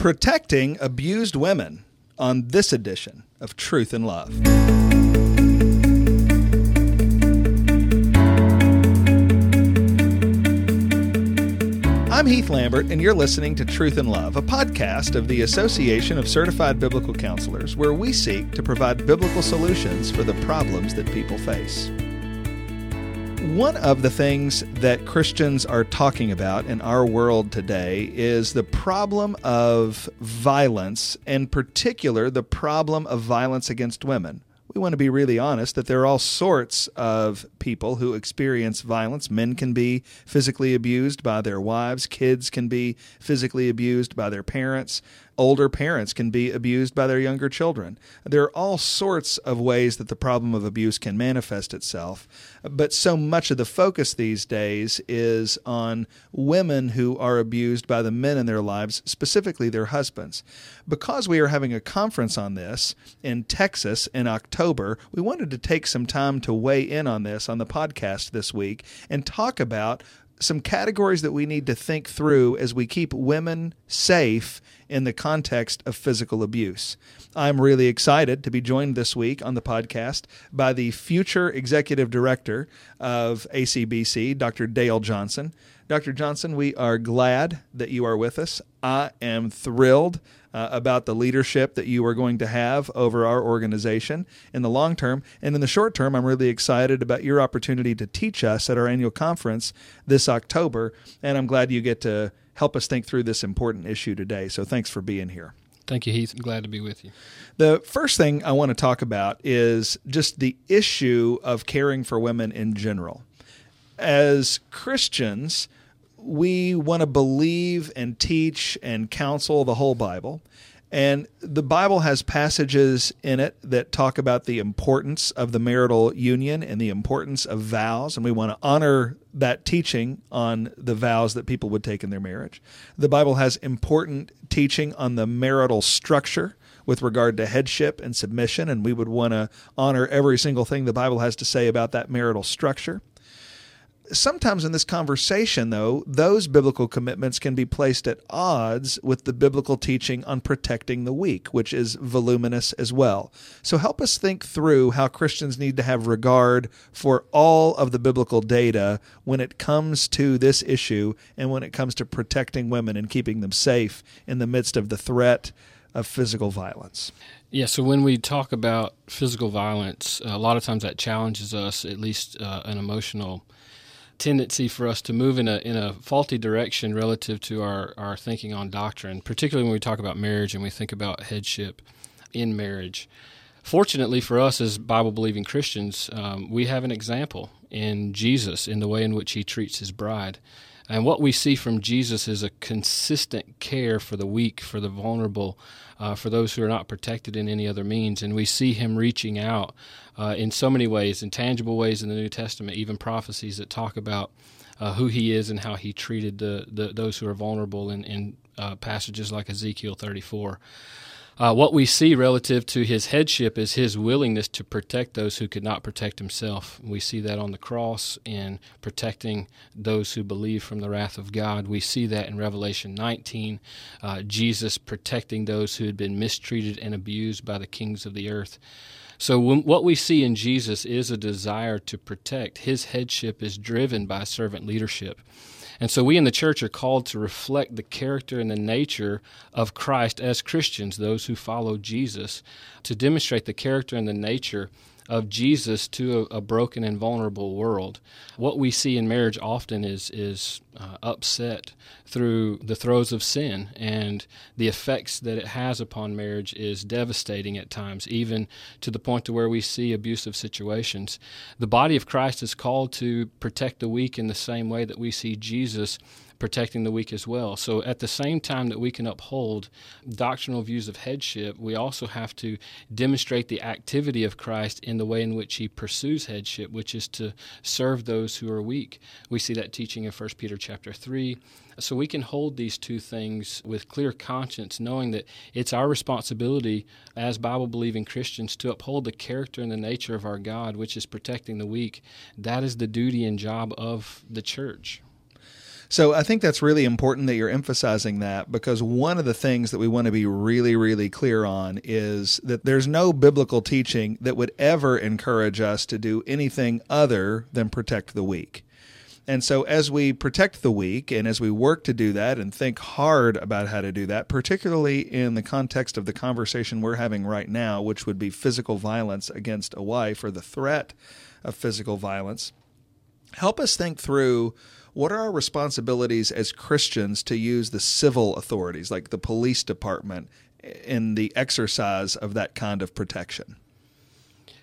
protecting abused women on this edition of Truth and Love. I'm Heath Lambert, and you're listening to Truth and Love, a podcast of the Association of Certified Biblical Counselors, where we seek to provide biblical solutions for the problems that people face. One of the things that Christians are talking about in our world today is the problem of violence, in particular, the problem of violence against women we want to be really honest that there are all sorts of people who experience violence. Men can be physically abused by their wives, kids can be physically abused by their parents older parents can be abused by their younger children. There are all sorts of ways that the problem of abuse can manifest itself, but so much of the focus these days is on women who are abused by the men in their lives, specifically their husbands. Because we are having a conference on this in Texas in October, we wanted to take some time to weigh in on this on the podcast this week and talk about some categories that we need to think through as we keep women safe in the context of physical abuse. I'm really excited to be joined this week on the podcast by the future executive director of ACBC, Dr. Dale Johnson. Dr. Johnson, we are glad that you are with us. I am thrilled uh, about the leadership that you are going to have over our organization in the long term. And in the short term, I'm really excited about your opportunity to teach us at our annual conference this October. And I'm glad you get to help us think through this important issue today. So thanks for being here. Thank you, Heath. I'm glad to be with you. The first thing I want to talk about is just the issue of caring for women in general. As Christians, we want to believe and teach and counsel the whole Bible. And the Bible has passages in it that talk about the importance of the marital union and the importance of vows. And we want to honor that teaching on the vows that people would take in their marriage. The Bible has important teaching on the marital structure with regard to headship and submission. And we would want to honor every single thing the Bible has to say about that marital structure sometimes in this conversation, though, those biblical commitments can be placed at odds with the biblical teaching on protecting the weak, which is voluminous as well. So help us think through how Christians need to have regard for all of the biblical data when it comes to this issue and when it comes to protecting women and keeping them safe in the midst of the threat of physical violence. Yeah, so when we talk about physical violence, a lot of times that challenges us, at least uh, an emotional tendency for us to move in a in a faulty direction relative to our our thinking on doctrine, particularly when we talk about marriage and we think about headship in marriage. Fortunately for us as Bible believing Christians, um, we have an example in Jesus in the way in which he treats his bride. And what we see from Jesus is a consistent care for the weak, for the vulnerable, uh, for those who are not protected in any other means. And we see him reaching out uh, in so many ways, in tangible ways in the New Testament, even prophecies that talk about uh, who he is and how he treated the, the those who are vulnerable in, in uh, passages like Ezekiel 34. Uh, what we see relative to his headship is his willingness to protect those who could not protect himself. We see that on the cross in protecting those who believe from the wrath of God. We see that in Revelation 19, uh, Jesus protecting those who had been mistreated and abused by the kings of the earth. So, when, what we see in Jesus is a desire to protect. His headship is driven by servant leadership. And so we in the church are called to reflect the character and the nature of Christ as Christians, those who follow Jesus, to demonstrate the character and the nature of Jesus to a, a, broken and vulnerable world. What we see in marriage often is is uh, upset through the throes of sin, and the effects that it has upon marriage is devastating at times, even to the point to where we see abusive situations. The body of Christ is called to protect the weak in the same way that we see Jesus protecting the weak as well. So, at the same time that we can uphold doctrinal views of headship, we also have to demonstrate the activity of Christ in the way in which he pursues headship, which is to serve those who are weak. We see that teaching in 1 Peter chapter 3. So we can hold these two things with clear conscience, knowing that it's our responsibility as Bible believing Christians to uphold the character and the nature of our God, which is protecting the weak. That is the duty and job of the church. So I think that's really important that you're emphasizing that because one of the things that we want to be really, really clear on is that there's no biblical teaching that would ever encourage us to do anything other than protect the weak. And so, as we protect the weak and as we work to do that and think hard about how to do that, particularly in the context of the conversation we're having right now, which would be physical violence against a wife or the threat of physical violence, help us think through what are our responsibilities as Christians to use the civil authorities, like the police department, in the exercise of that kind of protection?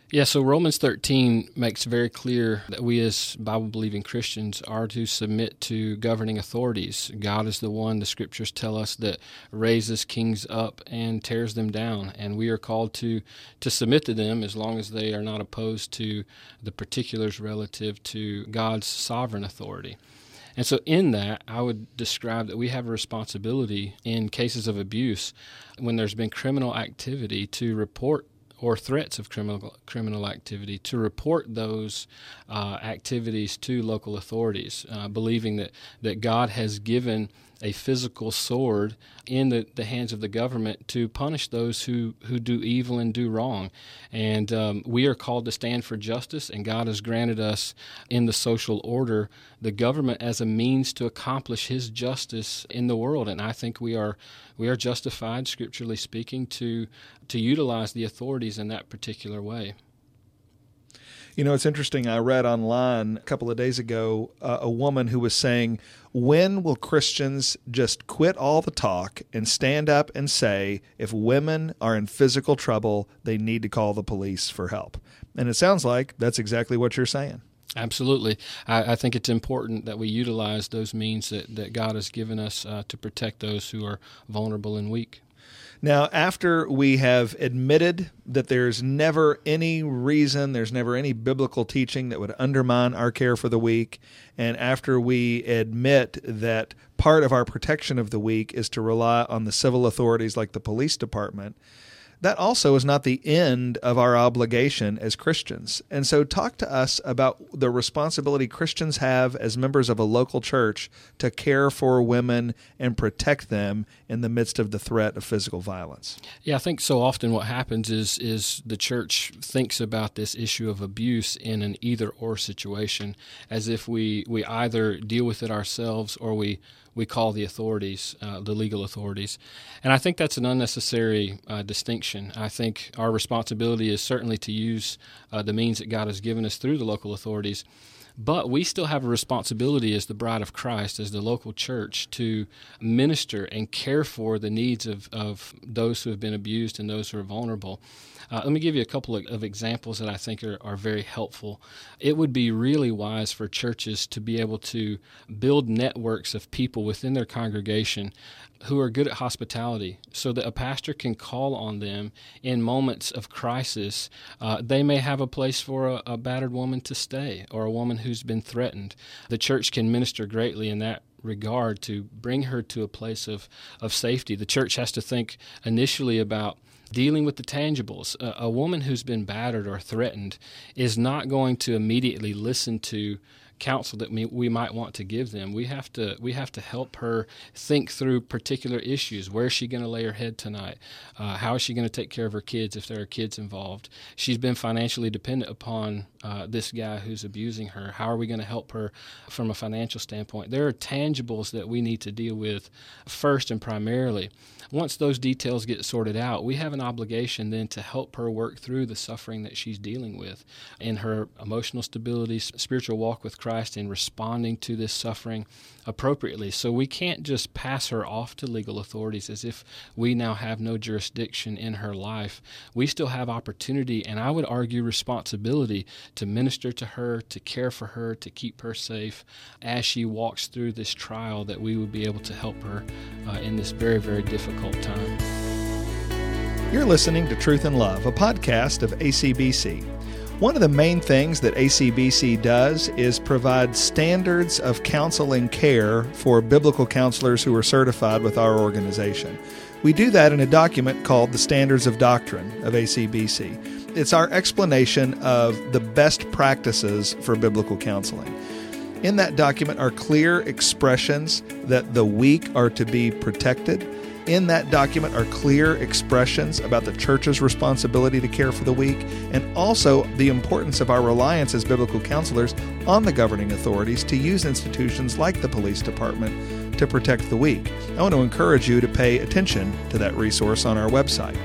Yeah, so Romans 13 makes very clear that we as Bible believing Christians are to submit to governing authorities. God is the one, the scriptures tell us, that raises kings up and tears them down. And we are called to, to submit to them as long as they are not opposed to the particulars relative to God's sovereign authority. And so, in that, I would describe that we have a responsibility in cases of abuse when there's been criminal activity to report or threats of criminal criminal activity to report those uh, activities to local authorities, uh, believing that that God has given a physical sword in the, the hands of the government to punish those who, who do evil and do wrong. And um, we are called to stand for justice, and God has granted us in the social order the government as a means to accomplish His justice in the world. And I think we are we are justified, scripturally speaking, to to utilize the authorities in that particular way. You know, it's interesting. I read online a couple of days ago uh, a woman who was saying, When will Christians just quit all the talk and stand up and say, if women are in physical trouble, they need to call the police for help? And it sounds like that's exactly what you're saying. Absolutely. I, I, think it's important that we utilize those means that, that God has given us uh, to protect those who are vulnerable and weak. Now, after we have admitted that there's never any reason, there's never any biblical teaching that would undermine our care for the weak, and after we admit that part of our protection of the weak is to rely on the civil authorities like the police department, that also is not the end of our obligation as Christians. And so, talk to us about the responsibility Christians have as members of a local church to care for women and protect them in the midst of the threat of physical violence. Yeah, I think so often what happens is is the church thinks about this issue of abuse in an either or situation as if we we either deal with it ourselves or we we call the authorities, uh, the legal authorities. And I think that's an unnecessary uh, distinction. I think our responsibility is certainly to use uh, the means that God has given us through the local authorities. But we still have a responsibility as the bride of Christ, as the local church, to minister and care for the needs of, of those who have been abused and those who are vulnerable. Uh, let me give you a couple of, of examples that I think are, are, very helpful. It would be really wise for churches to be able to build networks of people within their congregation who are good at hospitality so that a pastor can call on them in moments of crisis. Uh, they may have a place for a, a battered woman to stay or a woman who's been threatened. The church can minister greatly in that regard to bring her to a place of, of safety. The church has to think initially about dealing with the tangibles. A, a, woman who's been battered or threatened is not going to immediately listen to counsel that we, we might want to give them. We have to we have to help her think through particular issues. Where is she going to lay her head tonight? Uh, how is she going to take care of her kids if there are kids involved? She's been financially dependent upon uh, this guy who's abusing her. How are we going to help her from a financial standpoint? There are tangibles that we need to deal with first and primarily. Once those details get sorted out, we have an obligation then to help her work through the suffering that she's dealing with in her emotional stability, spiritual walk with Christ Christ in responding to this suffering appropriately. So we can't just pass her off to legal authorities as if we now have no jurisdiction in her life. We still have opportunity, and I would argue responsibility to minister to her, to care for her, to keep her safe as she walks through this trial, that we would be able to help her uh, in this very, very difficult time. You're listening to Truth and Love, a podcast of ACBC. One of the main things that ACBC does is provide standards of counseling care for biblical counselors who are certified with our organization. We do that in a document called the Standards of Doctrine of ACBC. It's our explanation of the best practices for biblical counseling. In that document are clear expressions that the weak are to be protected. In that document are clear expressions about the church's responsibility to care for the weak, and also the importance of our reliance as biblical counselors on the governing authorities to use institutions like the police department to protect the weak. I want to encourage you to pay attention to that resource on our website.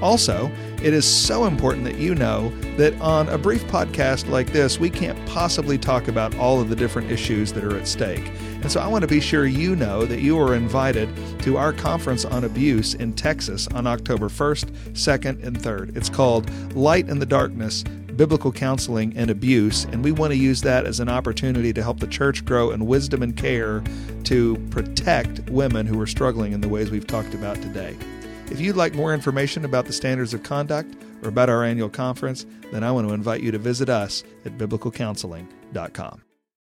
Also, it is so important that you know that on a brief podcast like this, we can't possibly talk about all of the different issues that are at stake. And so I want to be sure you know that you are invited to our conference on abuse in Texas on October 1st, 2nd, and 3rd. It's called Light in the Darkness biblical counseling and abuse, and we want to use that as an opportunity to help the church grow in wisdom and care to protect women who are struggling in the ways we've talked about today. If you'd like more information about the standards of conduct or about our annual conference, then I want to invite you to visit us at biblicalcounseling.com.